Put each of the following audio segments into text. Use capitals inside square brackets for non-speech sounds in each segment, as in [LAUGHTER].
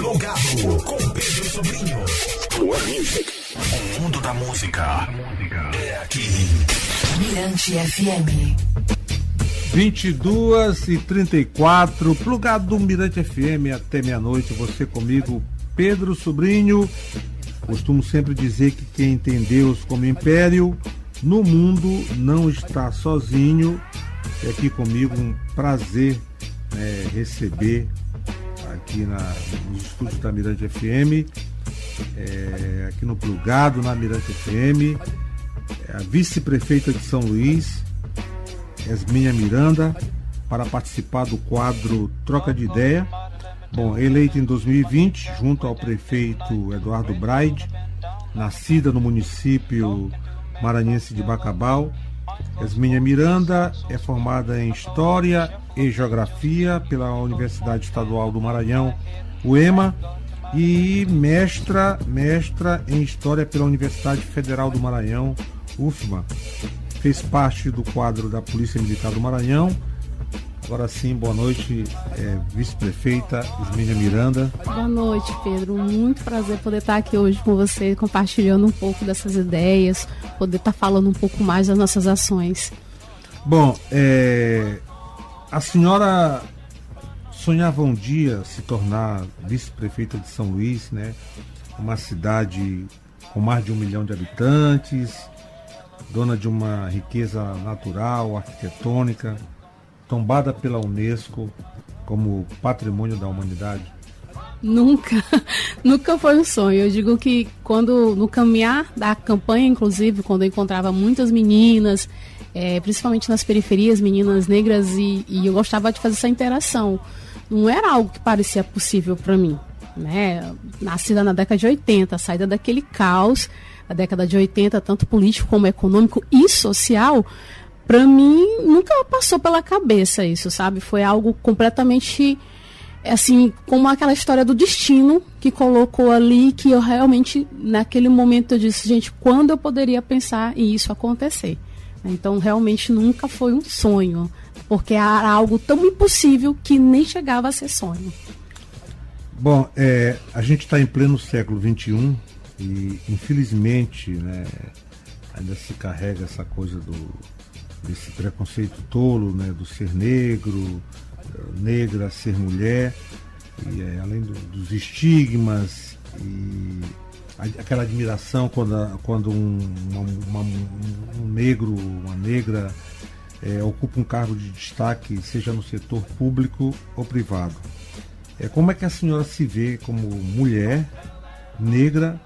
Plugado com Pedro Sobrinho. O mundo da música é aqui. Mirante FM. 22 e 34, plugado do Mirante FM até meia-noite. Você comigo, Pedro Sobrinho. Costumo sempre dizer que quem tem Deus como império no mundo não está sozinho. E aqui comigo um prazer né, receber aqui na, nos estúdios da Mirante FM, é, aqui no Plugado, na Mirante FM, é a vice-prefeita de São Luís, Esminha Miranda, para participar do quadro Troca de Ideia. Bom, eleita em 2020, junto ao prefeito Eduardo Braide, nascida no município maranhense de Bacabal. Esminha Miranda é formada em História e Geografia pela Universidade Estadual do Maranhão, UEMA, e mestra, mestra em História pela Universidade Federal do Maranhão, UFMA. Fez parte do quadro da Polícia Militar do Maranhão. Agora sim, boa noite, é, vice-prefeita Esminha Miranda. Boa noite, Pedro. Muito prazer poder estar aqui hoje com você, compartilhando um pouco dessas ideias, poder estar falando um pouco mais das nossas ações. Bom, é, a senhora sonhava um dia se tornar vice-prefeita de São Luís, né? Uma cidade com mais de um milhão de habitantes, dona de uma riqueza natural, arquitetônica, tombada pela Unesco como patrimônio da humanidade? Nunca, [LAUGHS] nunca foi um sonho. Eu digo que quando no caminhar da campanha, inclusive, quando eu encontrava muitas meninas, é, principalmente nas periferias, meninas negras, e, e, eu gostava de fazer essa interação. Não era algo que parecia possível para mim. Né? Nascida na década de 80, saída daquele caos da década de 80, tanto político como econômico e social, para mim nunca passou pela cabeça isso, sabe? Foi algo completamente assim, como aquela história do destino que colocou ali, que eu realmente, naquele momento, eu disse, gente, quando eu poderia pensar em isso acontecer? Então, realmente nunca foi um sonho, porque era algo tão impossível que nem chegava a ser sonho. Bom, é, a gente está em pleno século XXI e, infelizmente, né, ainda se carrega essa coisa do, desse preconceito tolo, né, do ser negro, negra, ser mulher, e é, além do, dos estigmas e aquela admiração quando, quando um, uma, uma, um negro, uma negra é, ocupa um cargo de destaque, seja no setor público ou privado. É, como é que a senhora se vê como mulher negra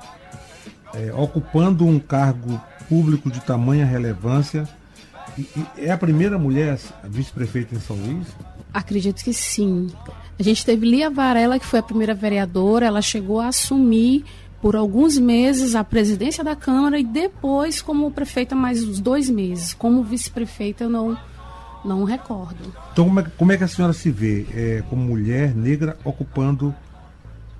é, ocupando um cargo público de tamanha relevância? E, e é a primeira mulher vice-prefeita em São Luís? Acredito que sim. A gente teve Lia Varela, que foi a primeira vereadora, ela chegou a assumir por alguns meses a presidência da Câmara e depois como prefeita mais uns dois meses. Como vice-prefeita eu não, não recordo. Então como é, como é que a senhora se vê é, como mulher negra ocupando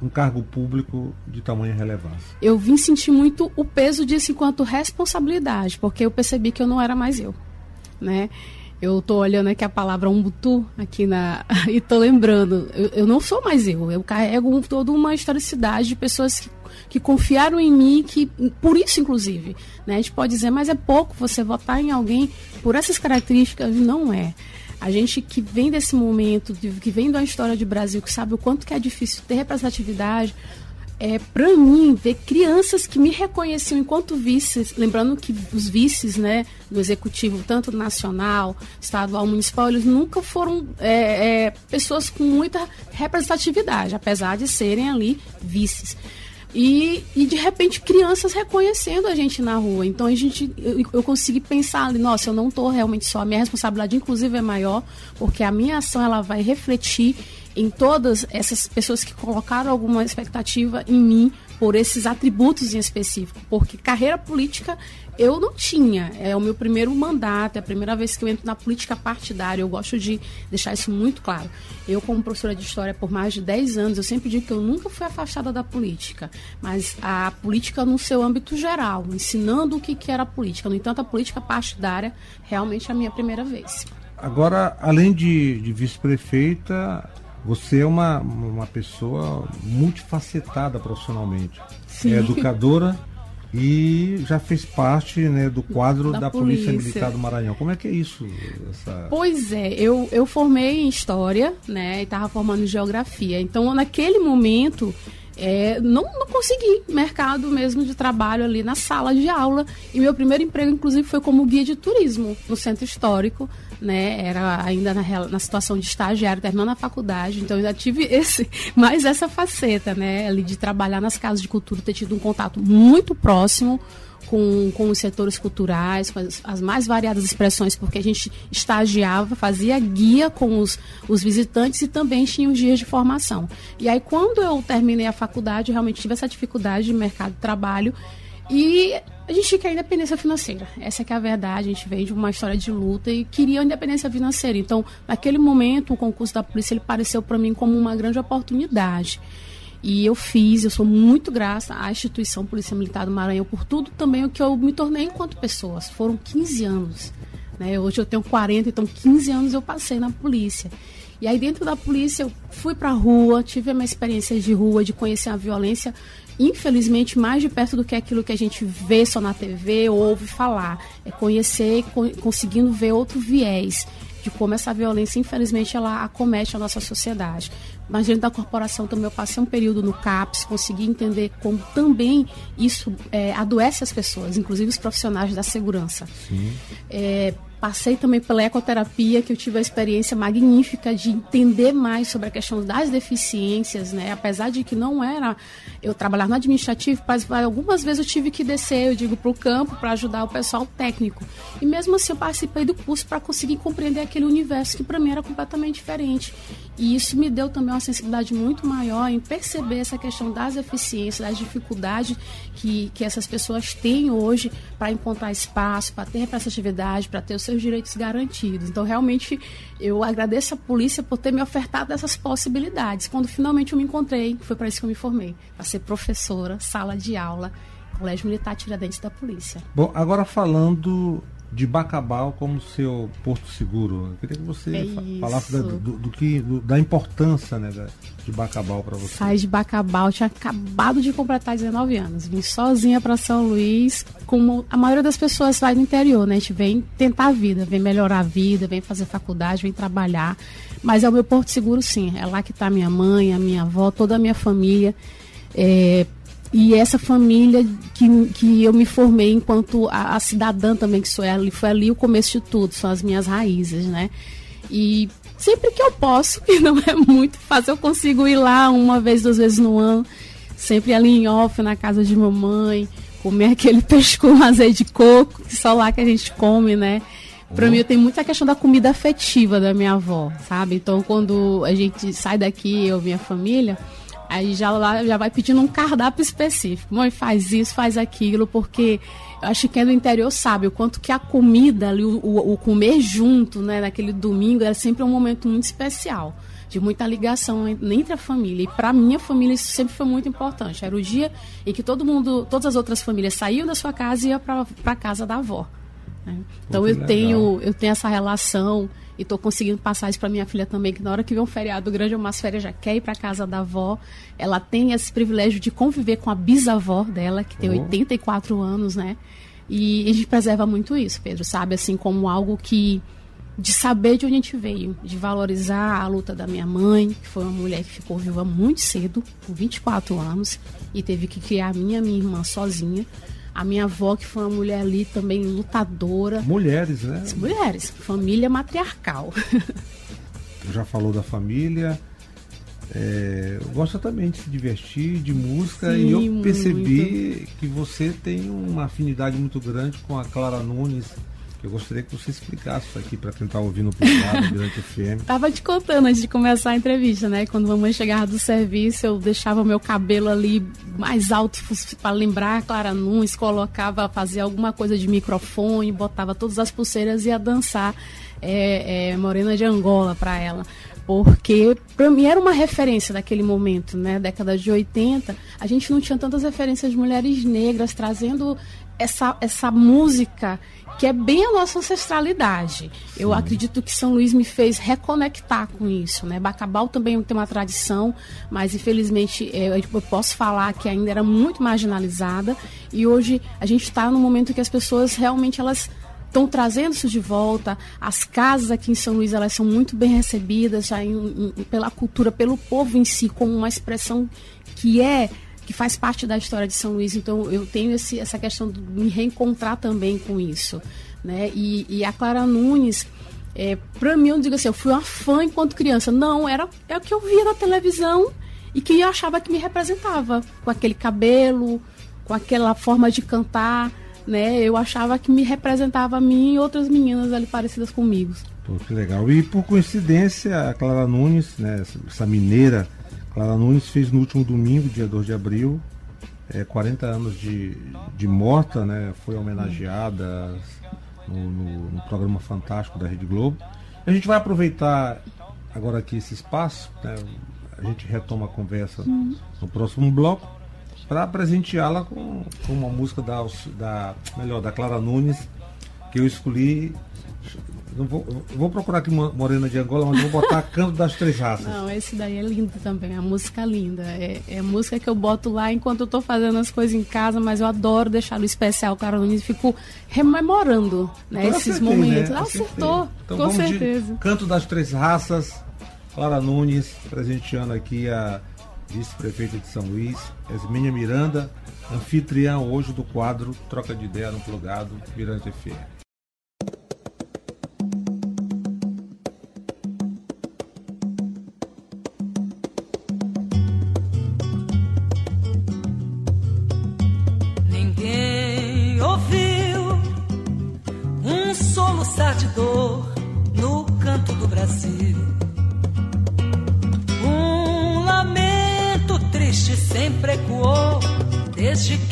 um cargo público de tamanha relevância? Eu vim sentir muito o peso disso enquanto responsabilidade, porque eu percebi que eu não era mais eu, né? Eu estou olhando aqui a palavra umbutu aqui na [LAUGHS] e estou lembrando, eu, eu, não sou mais eu, eu carrego toda uma historicidade de pessoas que, que confiaram em mim, que por isso inclusive, né? A gente pode dizer, mas é pouco você votar em alguém por essas características, não é. A gente que vem desse momento, que vem da história de Brasil, que sabe o quanto que é difícil ter representatividade, é, para mim, ver crianças que me reconheciam enquanto vices, lembrando que os vices né, do executivo, tanto nacional, estadual, municipal, eles nunca foram é, é, pessoas com muita representatividade, apesar de serem ali vices. E, e de repente crianças reconhecendo a gente na rua. Então a gente, eu, eu consegui pensar ali, nossa, eu não estou realmente só. A minha responsabilidade, inclusive, é maior, porque a minha ação ela vai refletir em todas essas pessoas que colocaram alguma expectativa em mim por esses atributos em específico, porque carreira política eu não tinha. É o meu primeiro mandato, é a primeira vez que eu entro na política partidária. Eu gosto de deixar isso muito claro. Eu, como professora de história por mais de 10 anos, eu sempre digo que eu nunca fui afastada da política, mas a política no seu âmbito geral, ensinando o que, que era política. No entanto, a política partidária realmente é a minha primeira vez. Agora, além de, de vice-prefeita, Você é uma, uma pessoa multifacetada profissionalmente. Sim. É educadora e já fez parte né, do quadro da, Da Polícia. polícia. Militar do Maranhão. Como é que é isso? Essa... Pois é, eu, eu formei em História, né, e estava formando em Geografia. Então, naquele momento, é, não, não consegui mercado mesmo de trabalho ali na sala de aula. E meu primeiro emprego, inclusive, foi como guia de turismo no Centro Histórico. Né, era ainda na, na situação de estagiário, terminando a faculdade, então eu já tive [LAUGHS] esse, mais essa faceta, né, ali de trabalhar nas casas de cultura, ter tido um contato muito próximo com, com os setores culturais, com as, as mais variadas expressões, porque a gente estagiava, fazia guia com os, os visitantes e também tinha os dias de formação. E aí, quando eu terminei a faculdade, eu realmente tive essa dificuldade de mercado de trabalho e a gente quer independência financeira. Essa que é a verdade. A gente vem de uma história de luta e queria independência financeira. Então, naquele momento, o concurso da polícia ele pareceu para mim como uma grande oportunidade. E eu fiz, eu sou muito grata à instituição Polícia Militar do Maranhão por tudo também o que eu me tornei enquanto pessoa. Foram 15 anos. Né? Hoje eu tenho 40, então 15 anos eu passei na polícia. E aí dentro da polícia eu fui pra rua, tive a minha experiência de rua, de conhecer a violência, infelizmente mais de perto do que aquilo que a gente vê só na TV ou ouve falar. É conhecer, co- conseguindo ver outro viés de como essa violência, infelizmente, ela acomete a nossa sociedade. Mas dentro da corporação também eu passei um período no CAPS, consegui entender como também isso é, adoece as pessoas, inclusive os profissionais da segurança. É, passei também pela ecoterapia, que eu tive a experiência magnífica de entender mais sobre a questão das deficiências, né? Apesar de que não era eu trabalhar no administrativo, mas algumas vezes eu tive que descer, eu digo, para o campo para ajudar o pessoal técnico. E mesmo assim eu participei do curso para conseguir compreender aquele universo que para mim era completamente diferente. E isso me deu também uma sensibilidade muito maior em perceber essa questão das deficiências, das dificuldades que, que essas pessoas têm hoje para encontrar espaço, para ter representatividade, para ter os seus direitos garantidos. Então, realmente, eu agradeço a polícia por ter me ofertado essas possibilidades. Quando finalmente eu me encontrei, foi para isso que eu me formei, para ser professora, sala de aula, Colégio Militar Tiradentes da Polícia. Bom, agora falando de Bacabal como seu porto seguro, eu queria que você É falasse da, do, do que, do- da importância né, de Bacabal para você. Sai de Bacabal, tinha acabado de completar 19 anos. Vim sozinha para São Luís, como a maioria das pessoas vai no interior, né? A gente vem tentar a vida, vem melhorar a vida, vem fazer faculdade, vem trabalhar. Mas é o meu porto seguro, sim. É lá que está minha mãe, a minha avó, toda a minha família. É, e essa família que, que eu me formei enquanto a, a cidadã também que sou ali, foi ali o começo de tudo, são as minhas raízes, né? E sempre que eu posso, [LAUGHS] que não é muito fácil, eu consigo ir lá uma vez, duas vezes no ano, sempre ali em off, na casa de mamãe, comer [LAUGHS] aquele peixe com azeite de coco, que só lá que a gente come, né? Pra mim, eu tenho muita questão da comida afetiva da minha avó, sabe? Então, quando a gente sai daqui, eu e minha família, aí já, lá, já vai pedindo um cardápio específico. Mãe, faz isso, faz aquilo, porque eu acho que é do interior sabe o quanto que a comida ali, o, o- comer junto, né, naquele domingo, é sempre um momento muito especial. De muita ligação en- entre a família. E para minha família isso sempre foi muito importante. Era o dia em que todo mundo, todas as outras famílias saíam da sua casa e iam para a casa da avó. Né? Então eu legal. tenho, eu tenho essa relação e estou conseguindo passar isso para minha filha também, que na hora que vem um feriado grande ou umas férias já quer ir para casa da avó. Ela tem esse privilégio de conviver com a bisavó dela, que tem Oh. 84 anos, né? E a gente preserva muito isso, Pedro, sabe? Assim, como algo que. de saber de onde a gente veio, de valorizar a luta da minha mãe, que foi uma mulher que ficou viva muito cedo, com 24 anos, e teve que criar a minha minha irmã sozinha. A minha avó, que foi uma mulher ali também lutadora. Mulheres, né? Mulheres, família matriarcal. [LAUGHS] Já falou da família. é, gosta também de se divertir, de música, Sim, e eu muito. percebi que você tem uma afinidade muito grande com a Clara Nunes. Eu gostaria que você explicasse isso aqui para tentar ouvir no privado durante o FM. [LAUGHS] Tava te contando antes de começar a entrevista, né? Quando a mamãe chegava do serviço, eu deixava o meu cabelo ali mais alto para lembrar Clara Nunes, colocava, fazia alguma coisa de microfone, botava todas as pulseiras e ia dançar é, é, Morena de Angola para ela. Porque para mim era uma referência daquele momento, né, década de 80, a gente não tinha tantas referências de mulheres negras trazendo essa, essa música que é bem a nossa ancestralidade. Eu acredito que São Luís me fez reconectar com isso, né? Bacabal também tem uma tradição, mas infelizmente é, eu posso falar que ainda era muito marginalizada e hoje a gente está no momento que as pessoas realmente elas estão trazendo isso de volta. As casas aqui em São Luís elas são muito bem recebidas já em, em, pela cultura, pelo povo em si, como uma expressão que é que faz parte da história de São Luís. Então eu tenho esse, essa questão de me reencontrar também com isso, né? E, e a Clara Nunes é, para mim, eu digo assim, eu fui uma fã enquanto criança. Não, era é o que eu via na televisão e que eu achava que me representava. Com aquele cabelo, com aquela forma de cantar né? Eu achava que me representava a mim e outras meninas ali parecidas comigo. Pô, que legal. E por coincidência, a Clara Nunes, né, essa mineira, Clara Nunes fez no último domingo, dia 2 de abril, é, 40 anos de, de morta, né? Foi homenageada no, no, no programa fantástico da Rede Globo. A gente vai aproveitar agora aqui esse espaço, né? a gente retoma a conversa uhum. no próximo bloco para presenteá-la com, com, uma música da, da, melhor, da Clara Nunes, que eu escolhi. Não vou, vou procurar aqui Morena de Angola, mas vou botar [LAUGHS] Canto das Três Raças. Não, esse daí é lindo também, a música é linda. É, é música que eu boto lá enquanto eu estou fazendo as coisas em casa, mas eu adoro deixar no especial Clara Nunes e fico rememorando né, então, esses acertei, momentos. Né? Acertou, então, com certeza. Canto das Três Raças, Clara Nunes, presenteando aqui a vice-prefeita de São Luís, Esminha Miranda, anfitriã hoje do quadro Troca de Ideia no Plugado Mirante FM.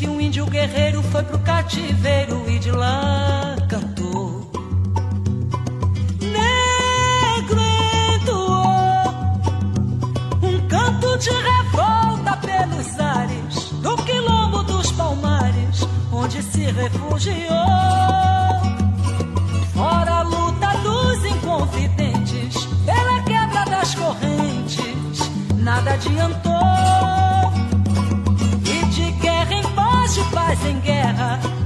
Que um índio guerreiro foi pro cativeiro e de lá cantou. Negro entoou um canto de revolta pelos ares do quilombo dos palmares, onde se refugiou. Fora a luta dos inconfidentes, pela quebra das correntes, nada adiantou Santa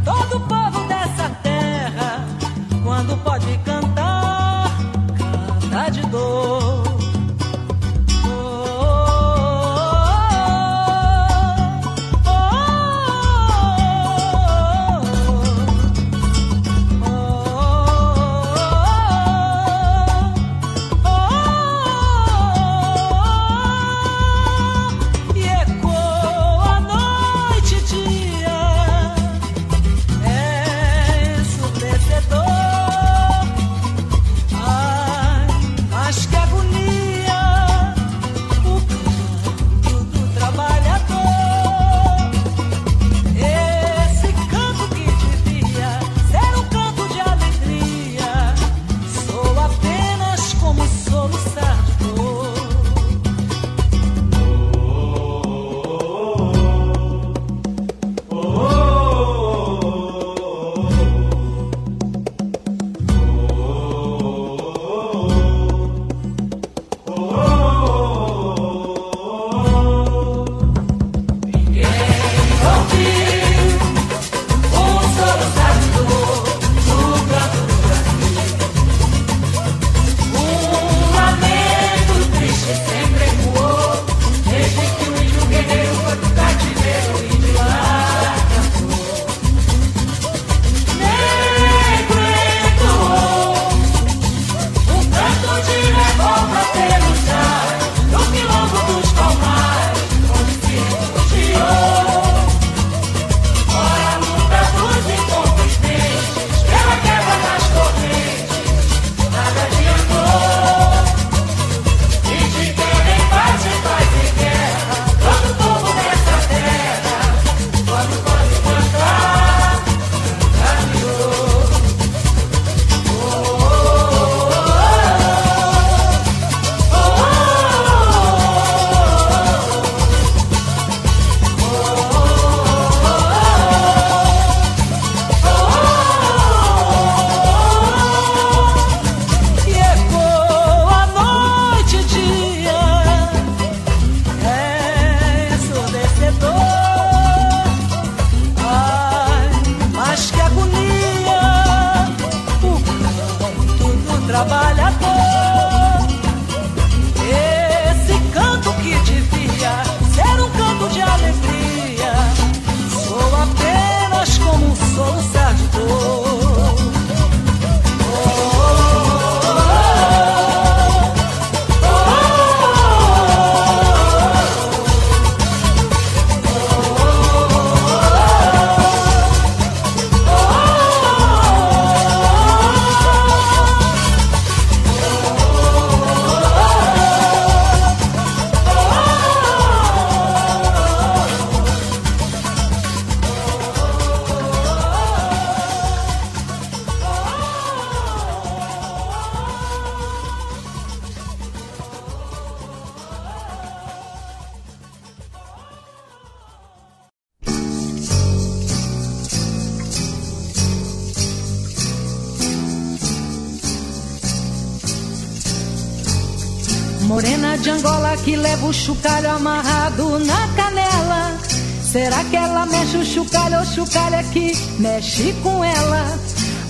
de Angola que leva o chocalho amarrado na canela. Será que ela mexe o chocalho ou chocalho é que mexe com ela?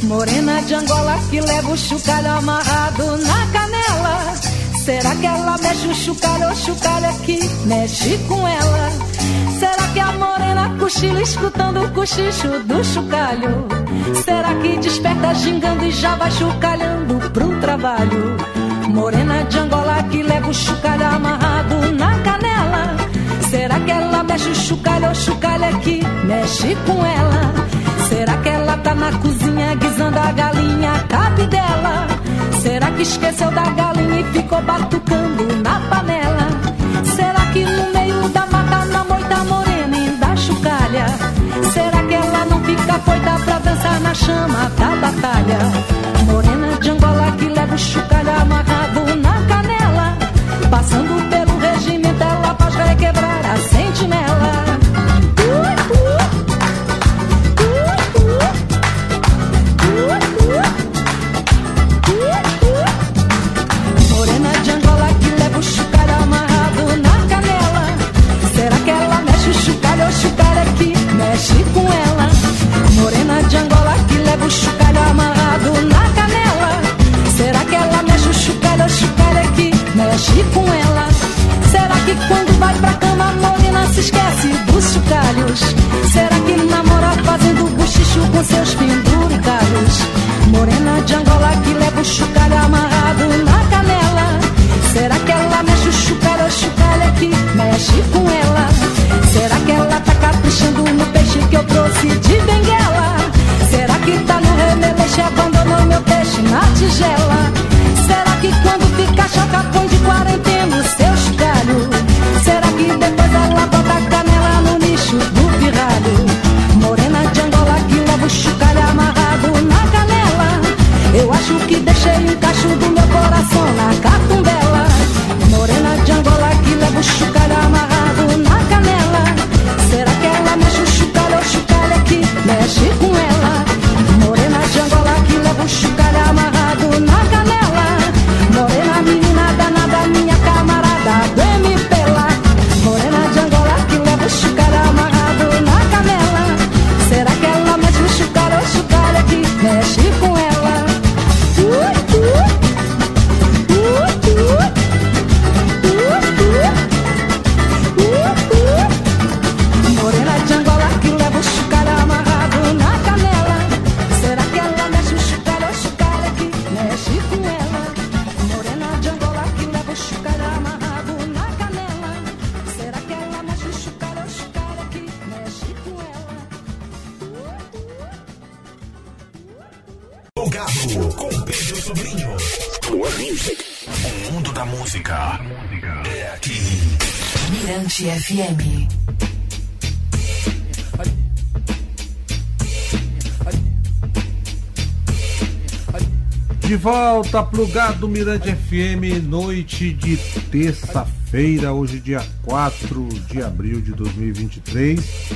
Morena de Angola que leva o chocalho amarrado na canela. Será que ela mexe o chocalho ou chocalho é que mexe com ela? Será que a morena cochila escutando o cochicho do chocalho? Será que desperta gingando e já vai chocalhando pro trabalho? Morena de Angola que leva o chocalho amarrado na canela. Será que ela mexe o chocalho ou chocalho é que mexe com ela? Será que ela tá na cozinha guisando a galinha cabe dela? Será que esqueceu da galinha e ficou batucando na panela? Será que no meio da mata na moita morena e da chocalha? Será que ela não fica foita pra dançar na chama De volta, plugado Mirante FM, noite de terça-feira, hoje dia 4 de abril de 2023.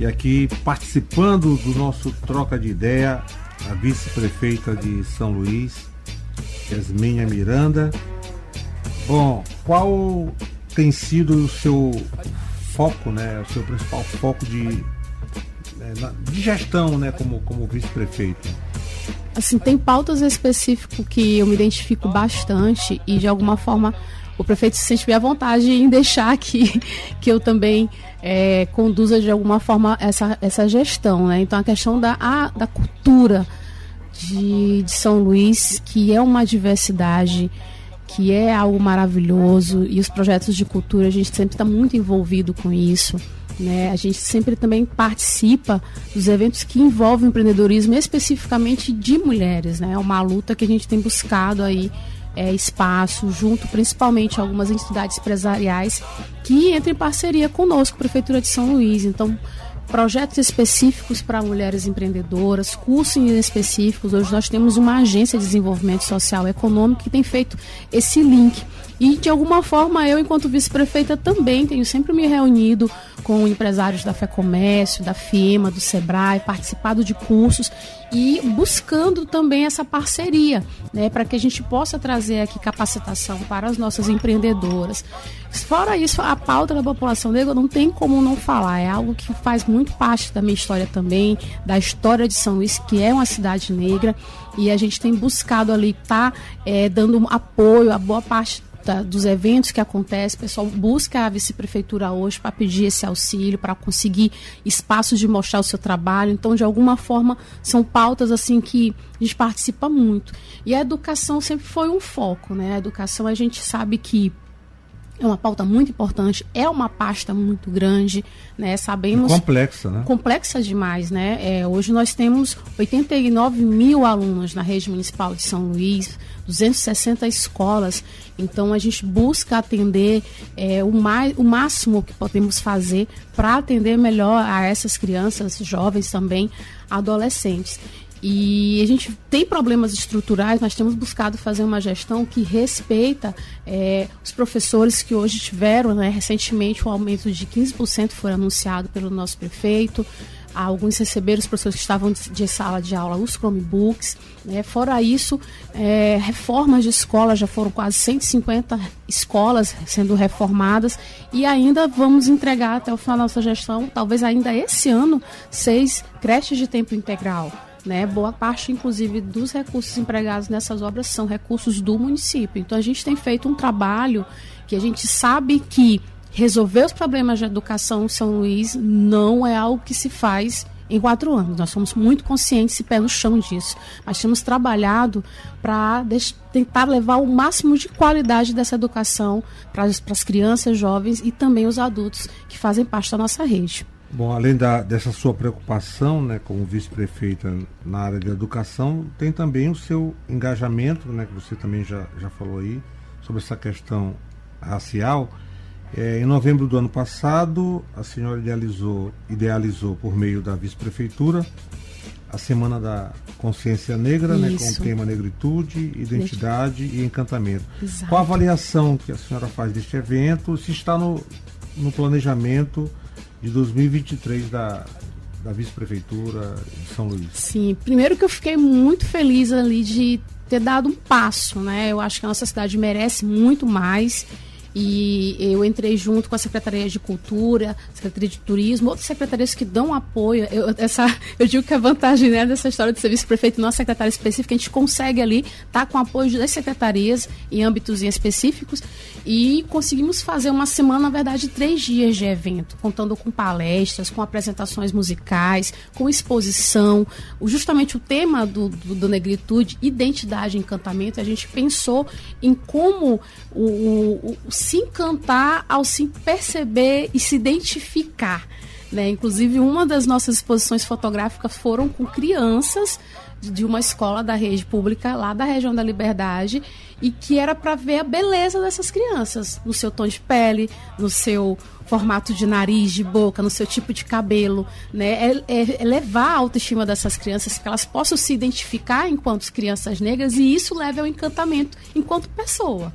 E aqui participando do nosso troca de ideia, a vice-prefeita de São Luís, Yasminha Miranda. Bom, qual tem sido o seu foco, né, o seu principal foco de, né, de gestão, né, como, como vice-prefeito? Assim, tem pautas específicas que eu me identifico bastante e de alguma forma o prefeito se sente bem à vontade em deixar que, que eu também eh, conduza de alguma forma essa, essa gestão. Né? Então a questão da, a, da cultura de, de São Luís, que é uma diversidade, que é algo maravilhoso, e os projetos de cultura, a gente sempre está muito envolvido com isso. Né? A gente sempre também participa dos eventos que envolvem empreendedorismo, especificamente de mulheres. Né? É uma luta que a gente tem buscado aí é, espaço, junto principalmente algumas entidades empresariais que entram em parceria conosco, Prefeitura de São Luís. Então, projetos específicos para mulheres empreendedoras, cursos específicos. Hoje nós temos uma agência de desenvolvimento social e econômico que tem feito esse link. E de alguma forma eu, enquanto vice-prefeita, também tenho sempre me reunido com empresários da FEComércio, da FIEMA, do SEBRAE, participado de cursos e buscando também essa parceria, né, para que a gente possa trazer aqui capacitação para as nossas empreendedoras. Fora isso, a pauta da população negra não tem como não falar, é algo que faz muito parte da minha história também, da história de São Luís, que é uma cidade negra, e a gente tem buscado ali estar tá, é, dando apoio a boa parte da, dos eventos que acontecem, o pessoal busca a vice-prefeitura hoje para pedir esse auxílio, para conseguir espaços de mostrar o seu trabalho. Então, de alguma forma, são pautas assim que a gente participa muito. E a educação sempre foi um foco, né? A educação a gente sabe que é uma pauta muito importante, é uma pasta muito grande, né? Sabemos. complexa, né? Complexa demais, né? É, hoje nós temos 89 mil alunos na rede municipal de São Luís, 260 escolas. Então a gente busca atender é, o, mais, o máximo que podemos fazer para atender melhor a essas crianças, jovens também, adolescentes. E a gente tem problemas estruturais, nós temos buscado fazer uma gestão que respeita é, os professores que hoje tiveram, né, recentemente, um aumento de 15% foi anunciado pelo nosso prefeito. Alguns receberam os professores que estavam de, sala de aula os Chromebooks. Né? Fora isso, é, reformas de escolas, já foram quase 150 escolas sendo reformadas e ainda vamos entregar até o final da nossa gestão, talvez ainda esse ano, seis creches de tempo integral. Né? Boa parte, inclusive, dos recursos empregados nessas obras são recursos do município. Então, a gente tem feito um trabalho que a gente sabe que resolver os problemas de educação em São Luís não é algo que se faz em quatro anos. Nós somos muito conscientes e pé no chão disso. Mas temos trabalhado para tentar levar o máximo de qualidade dessa educação para as crianças, jovens e também os adultos que fazem parte da nossa rede. Bom, além da, dessa sua preocupação né, como vice-prefeita na área de educação, tem também o seu engajamento, né, que você também já, já falou aí, sobre essa questão racial. É, em novembro do ano passado, a senhora idealizou, idealizou por meio da vice-prefeitura a Semana da Consciência Negra, né, com o tema Negritude, Identidade e Encantamento. Exato. Qual a avaliação que a senhora faz deste evento? Se está no, no planejamento de 2023 da, da vice-prefeitura de São Luís? Sim, primeiro que eu fiquei muito feliz ali de ter dado um passo, né? Eu acho que a nossa cidade merece muito mais e eu entrei junto com a Secretaria de Cultura, Secretaria de Turismo, outras secretarias que dão apoio. Eu, essa, [LAUGHS] eu digo que a vantagem né, dessa história de ser vice-prefeito nossa secretária específica, a gente consegue ali estar tá com apoio das secretarias em âmbitos específicos e conseguimos fazer uma semana, na verdade, três dias de evento, contando com palestras, com apresentações musicais, com exposição. Justamente o tema do, do, do Negritude, identidade e encantamento, a gente pensou em como o, o, o se encantar ao se perceber e se identificar. Né? Inclusive, uma das nossas exposições fotográficas foram com crianças de uma escola da rede pública lá da região da Liberdade e que era para ver a beleza dessas crianças no seu tom de pele, no seu formato de nariz, de boca, no seu tipo de cabelo, né? É, é, é levar a autoestima dessas crianças que elas possam se identificar enquanto crianças negras e isso leva ao encantamento enquanto pessoa.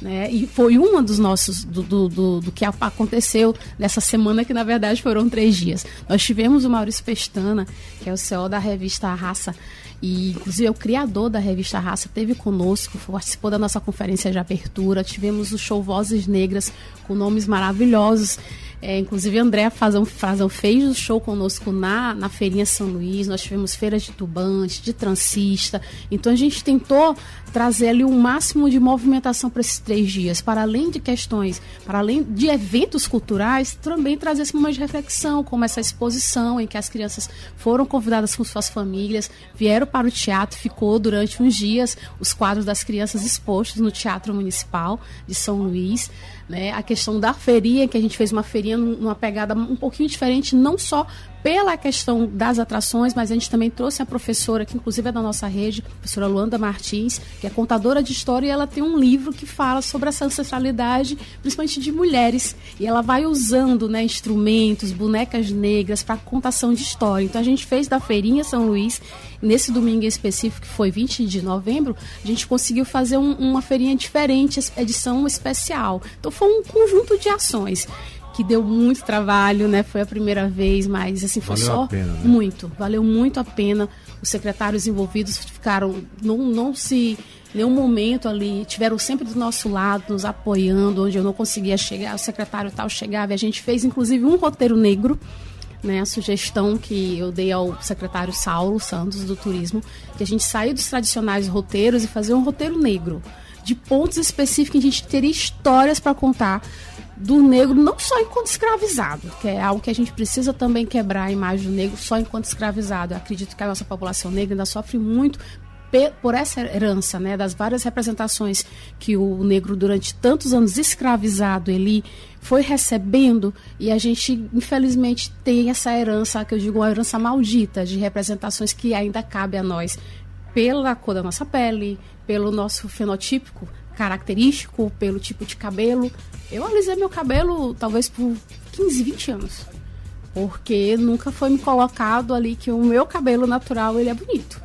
Né? E foi uma dos nossos, do, do, do, do, que aconteceu nessa semana, que na verdade foram três dias. Nós tivemos o Maurício Pestana, que é o CEO da revista Raça, e inclusive é o criador da revista Raça, teve conosco, participou da nossa conferência de abertura. Tivemos o show Vozes Negras com nomes maravilhosos. É, inclusive, André Fazão, Fazão fez o show conosco na, na Feirinha São Luís. Nós tivemos feiras de tubante, de transista. Então, a gente tentou trazer ali o um máximo de movimentação para esses três dias, para além de questões, para além de eventos culturais, também trazer esse momento de reflexão, como essa exposição em que as crianças foram convidadas com suas famílias, vieram para o teatro, ficou durante uns dias os quadros das crianças expostos no Teatro Municipal de São Luís. Né? A questão da feirinha, que a gente fez uma feirinha numa pegada um pouquinho diferente, não só pela questão das atrações, mas a gente também trouxe a professora, que inclusive é da nossa rede, a professora Luanda Martins, que é contadora de história, e ela tem um livro que fala sobre essa ancestralidade, principalmente de mulheres. E ela vai usando né, instrumentos, bonecas negras para contação de história. Então a gente fez da Feirinha São Luís, nesse domingo em específico, que foi 20 de novembro, a gente conseguiu fazer um, uma feirinha diferente, edição especial. Então foi um conjunto de ações que deu muito trabalho, né? Foi a primeira vez, mas assim foi Valeu só a pena, né? muito, valeu muito a pena. Os secretários envolvidos ficaram não não se nenhum momento ali tiveram sempre do nosso lado, nos apoiando, onde eu não conseguia chegar, o secretário tal chegava, e a gente fez inclusive um roteiro negro né, a sugestão que eu dei ao secretário Saulo Santos do Turismo, que a gente sair dos tradicionais roteiros e fazer um roteiro negro, de pontos específicos que a gente teria histórias para contar do negro, não só enquanto escravizado, que é algo que a gente precisa também quebrar a imagem do negro só enquanto escravizado. Eu acredito que a nossa população negra ainda sofre muito por essa herança, né, das várias representações que o negro durante tantos anos escravizado ele foi recebendo e a gente infelizmente tem essa herança que eu digo uma herança maldita de representações que ainda cabe a nós pela cor da nossa pele, pelo nosso fenotípico característico, pelo tipo de cabelo. Eu alisei meu cabelo talvez por 15, 20 anos. Porque nunca foi me colocado ali que o meu cabelo natural ele é bonito.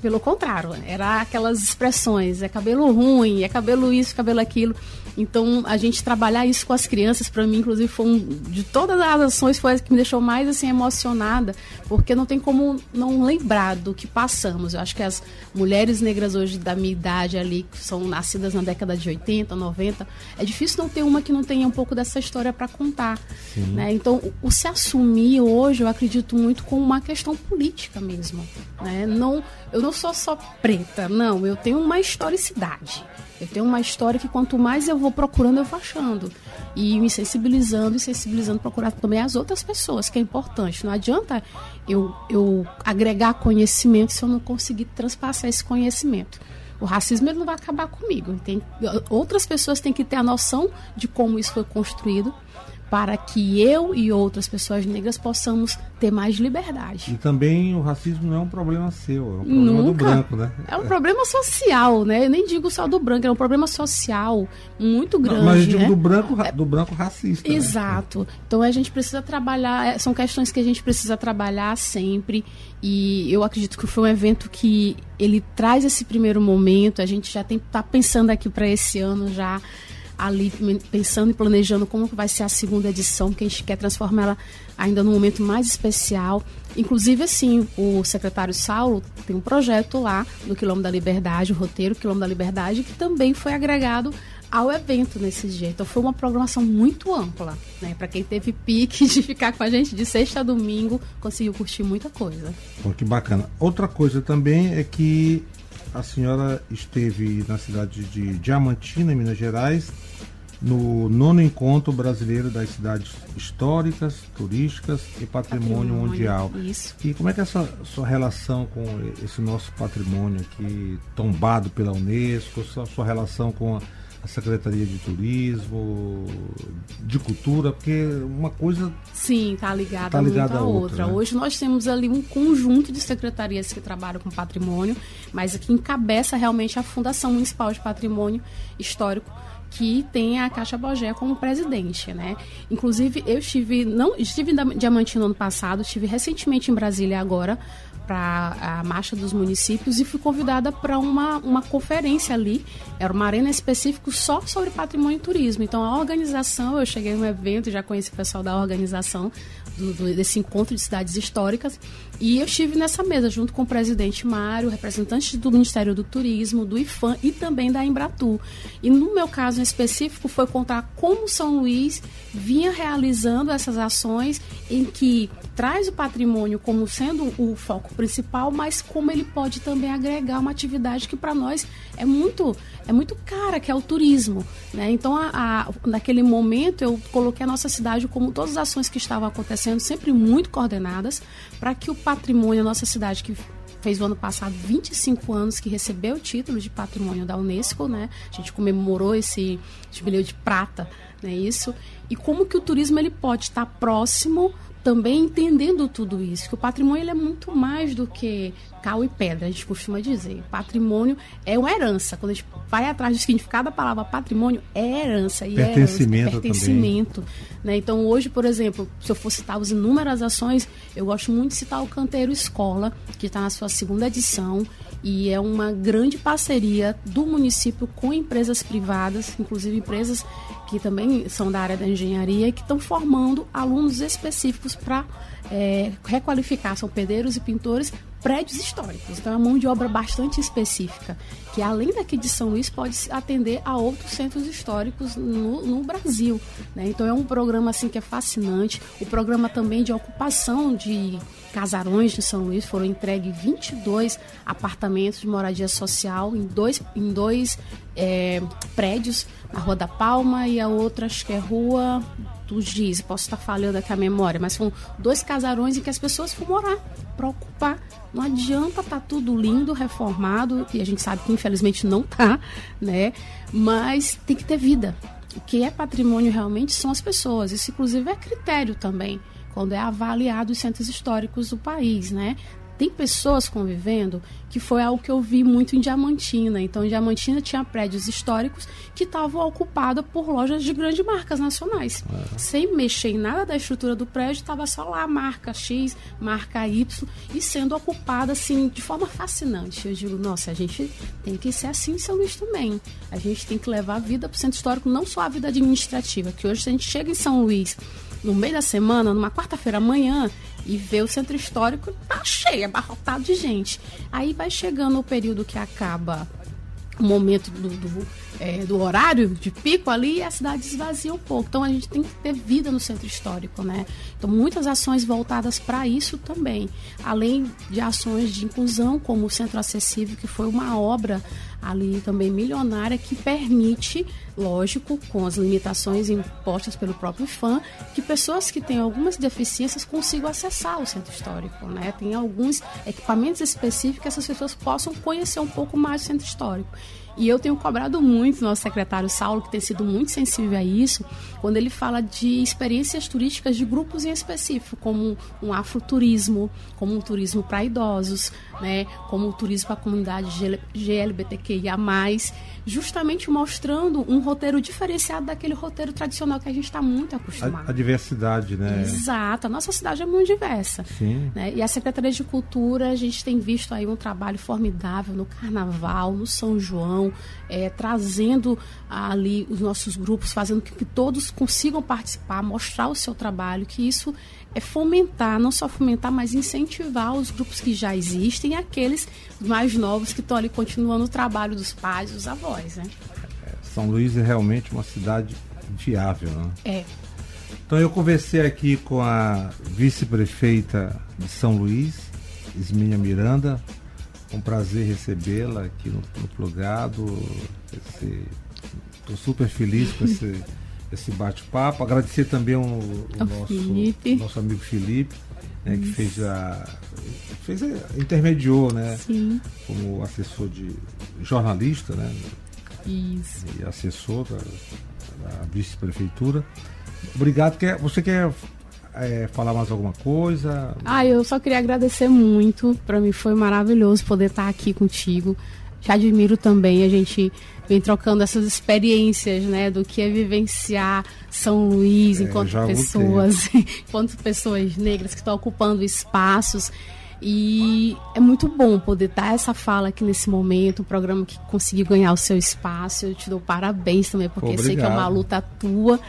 Pelo contrário, era aquelas expressões, é cabelo ruim, é cabelo isso, cabelo aquilo. Então, a gente trabalhar isso com as crianças, para mim, inclusive, foi um, de todas as ações, foi a que me deixou mais assim emocionada, porque não tem como não lembrar do que passamos. Eu acho que as mulheres negras hoje da minha idade ali, que são nascidas na década de 80, 90, é difícil não ter uma que não tenha um pouco dessa história para contar. Né? Então, o, o se assumir hoje, eu acredito muito como uma questão política mesmo. Né? Não, eu não sou só preta, não, eu tenho uma historicidade. Eu tenho uma história que quanto mais eu vou procurando, eu vou achando. E me sensibilizando e sensibilizando, procurar também as outras pessoas, que é importante. Não adianta eu, eu agregar conhecimento se eu não conseguir transpassar esse conhecimento. O racismo ele não vai acabar comigo. Tem, outras pessoas têm que ter a noção de como isso foi construído para que eu e outras pessoas negras possamos ter mais liberdade. E também o racismo não é um problema seu, é um problema do Nunca. branco, né? É um problema social, né? Eu nem digo só do branco, é um problema social muito grande. Mas eu digo né? do branco, ra- do branco racista. né? Exato. Então a gente precisa trabalhar, é, são questões que a gente precisa trabalhar sempre. E eu acredito que foi um evento que ele traz esse primeiro momento. A gente já tem tá pensando aqui para esse ano já ali pensando e planejando como vai ser a segunda edição, que a gente quer transformá-la ainda num momento mais especial. Inclusive, assim, o secretário Saulo tem um projeto lá no Quilombo da Liberdade, o roteiro Quilombo da Liberdade, que também foi agregado ao evento nesse dia. Então foi uma programação muito ampla, né? Para quem teve pique [LAUGHS] de ficar com a gente de sexta a domingo, conseguiu curtir muita coisa. Pô, que bacana. Outra coisa também é que a senhora esteve na cidade de Diamantina, em Minas Gerais, no nono encontro brasileiro das cidades históricas, turísticas e patrimônio, mundial. Isso. E como é que é a sua, sua relação com esse nosso patrimônio aqui, tombado pela Unesco, sua, sua relação com a, a Secretaria de Turismo, de Cultura, porque uma coisa Sim, tá ligada, Tá ligada muito à à outra, outra. né? Hoje nós temos ali um conjunto de secretarias que trabalham com patrimônio, mas que encabeça realmente a Fundação Municipal de Patrimônio Histórico, que tem a Caixa Bogé como presidente, né? Inclusive, eu estive, não, estive em Diamantino ano passado, estive recentemente em Brasília agora, para a Marcha dos Municípios e fui convidada para uma, uma conferência ali. Era uma arena específica só sobre patrimônio e turismo. Então, a organização, eu cheguei no evento, já conheci o pessoal da organização do- desse encontro de cidades históricas. E eu estive nessa mesa junto com o presidente Mário, representantes do Ministério do Turismo, do IFAM e também da Embratu. E no meu caso em específico foi contar como São Luís vinha realizando essas ações em que traz o patrimônio como sendo o foco principal, mas como ele pode também agregar uma atividade que para nós é muito é muito cara, que é o turismo. Né? Então, a, a- naquele momento, eu coloquei a nossa cidade como todas as ações que estavam acontecendo, sempre muito coordenadas, para que o patrimônio da nossa cidade, que fez o ano passado 25 anos que recebeu o título de patrimônio da Unesco, né? A gente comemorou esse jubileu de prata né? Isso. E como que o turismo ele pode estar próximo também entendendo tudo isso, que o patrimônio é muito mais do que cal e pedra, a gente costuma dizer. Patrimônio é uma herança. Quando a gente vai atrás do significado da palavra patrimônio, é herança. E pertencimento é herança, pertencimento. Né? Então, hoje, por exemplo, se eu for citar as inúmeras ações, eu gosto muito de citar o Canteiro Escola, que está na sua segunda edição e é uma grande parceria do município com empresas privadas, inclusive empresas que também são da área da engenharia, que estão formando alunos específicos para é, requalificar, são pedreiros e pintores, prédios históricos. Então é uma mão de obra bastante específica, que além daqui de São Luís pode atender a outros centros históricos no, no Brasil. Né? Então é um programa assim que é fascinante. O programa também de ocupação de casarões de São Luís foram entregues 22 apartamentos de moradia social em dois, em dois é, prédios, na Rua da Palma e a outra acho que é Rua dos Giz, posso estar falhando aqui a memória, mas são dois casarões em que as pessoas foram morar para ocupar. Não adianta tá tudo lindo, reformado, e a gente sabe que infelizmente não tá, né? Mas tem que ter vida. O que é patrimônio realmente são as pessoas. Isso inclusive é critério também quando é avaliado os centros históricos do país, né? Tem pessoas convivendo que foi algo que eu vi muito em Diamantina. Então, em Diamantina tinha prédios históricos que estavam ocupados por lojas de grandes marcas nacionais. É. Sem mexer em nada da estrutura do prédio, estava só lá a marca X, marca Y, e sendo ocupada assim de forma fascinante. Eu digo, nossa, a gente tem que ser assim em São Luís também. A gente tem que levar a vida para o centro histórico, não só a vida administrativa, que hoje, a gente chega em São Luís no meio da semana, numa quarta-feira amanhã, e vê o centro histórico, tá cheio, abarrotado de gente. Aí vai chegando o período que acaba o momento do, do, é, do, horário de pico ali e a cidade esvazia um pouco. Então a gente tem que ter vida no centro histórico, né? Então muitas ações voltadas para isso também, além de ações de inclusão como o Centro Acessível, que foi uma obra ali também milionária que permite, lógico, com as limitações impostas pelo próprio fã, que pessoas que têm algumas deficiências consigam acessar o centro histórico, né? Tem alguns equipamentos específicos que essas pessoas possam conhecer um pouco mais o centro histórico. E eu tenho cobrado muito nosso secretário Saulo, que tem sido muito sensível a isso, quando ele fala de experiências turísticas de grupos em específico, como um afroturismo, como um turismo para idosos, né, como o turismo para a comunidade GLBTQIA+, justamente mostrando um roteiro diferenciado daquele roteiro tradicional que a gente está muito acostumado. A, a, diversidade, né? Exato. A nossa cidade é muito diversa. Sim. Né? E a Secretaria de Cultura, a gente tem visto aí um trabalho formidável no Carnaval, no São João, é, trazendo ali os nossos grupos, fazendo que, que todos consigam participar, mostrar o seu trabalho, que isso é fomentar, não só fomentar, mas incentivar os grupos que já existem e aqueles mais novos que estão ali continuando o trabalho dos pais, dos avós, né? São Luís é realmente uma cidade viável, né? É. Então eu conversei aqui com a vice-prefeita de São Luís, Isminha Miranda. Um prazer recebê-la aqui no, no Plugado. Estou super feliz com esse [LAUGHS] esse bate-papo. Agradecer também o, o nosso, nosso amigo Felipe, né, que fez a. Fez a, intermediou, né? Sim. Como assessor de jornalista, né? Isso. E assessor da, da vice-prefeitura. Obrigado. Quer, você quer é, falar mais alguma coisa? Ah, eu só queria agradecer muito. Para mim foi maravilhoso poder estar aqui contigo. Te admiro também. A gente vem trocando essas experiências, né, do que é vivenciar São Luís é, enquanto pessoas, [LAUGHS] enquanto pessoas negras que estão ocupando espaços. E é muito bom poder dar essa fala aqui nesse momento, um programa que conseguiu ganhar o seu espaço. Eu te dou parabéns também, porque Obrigado. sei que é uma luta tua.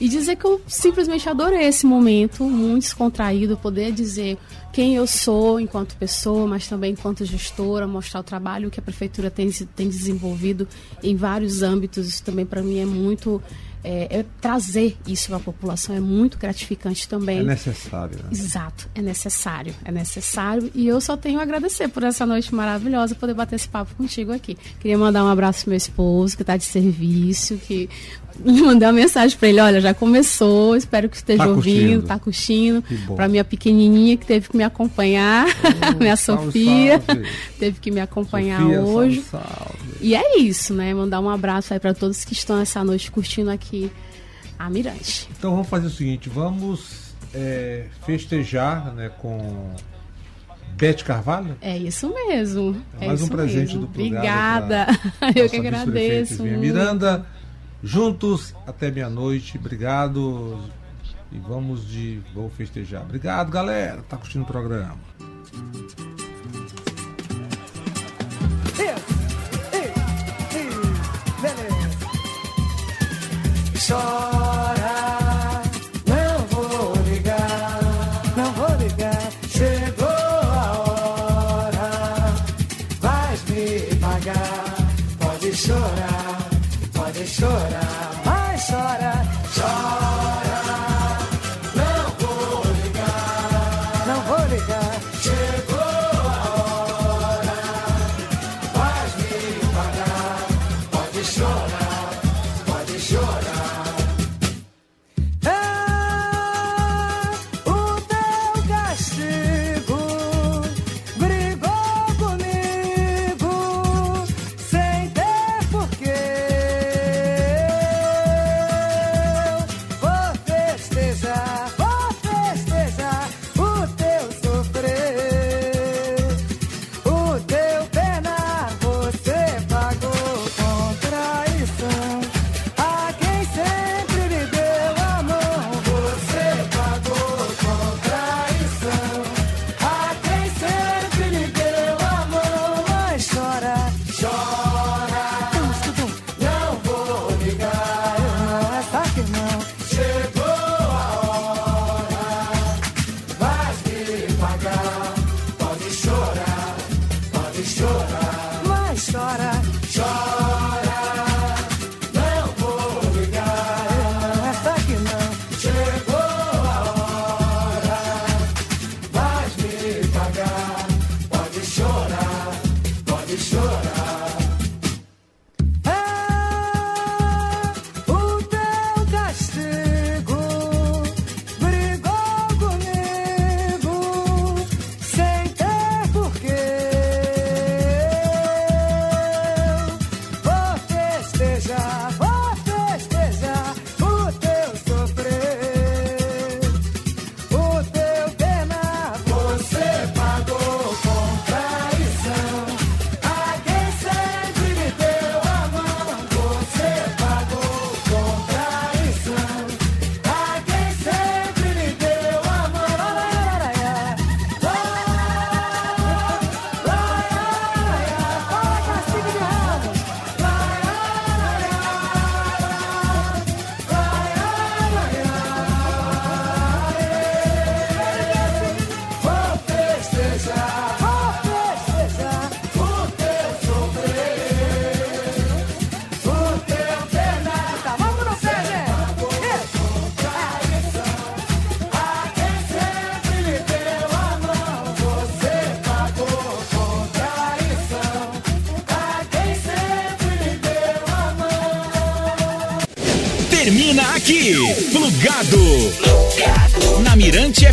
E dizer que eu simplesmente adorei esse momento, muito descontraído, poder dizer quem eu sou enquanto pessoa, mas também enquanto gestora, mostrar o trabalho que a prefeitura tem, tem desenvolvido em vários âmbitos. Isso também para mim é muito. É, é trazer isso para a população é muito gratificante também. É necessário. Né? Exato, é necessário, é necessário. E eu só tenho a agradecer por essa noite maravilhosa, poder bater esse papo contigo aqui. Queria mandar um abraço pro meu esposo, que está de serviço, que [LAUGHS] mandei uma mensagem para ele, olha, já começou, espero que esteja tá ouvindo, curtindo. tá curtindo. Para minha pequenininha que teve que me acompanhar, oh, [LAUGHS] minha salve, Sofia, salve. [LAUGHS] teve que me acompanhar Sofia, hoje. Salve, e é isso, né? Mandar um abraço aí para todos que estão essa noite curtindo aqui a Mirante. Então vamos fazer o seguinte, vamos é, festejar, né, com Beth Carvalho? É isso mesmo. É mais é isso um presente mesmo. do programa. Obrigada. Eu que agradeço. Miranda juntos até meia-noite. Obrigado. E vamos de. Vou festejar. Obrigado, galera. Tá curtindo o programa.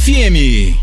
FM.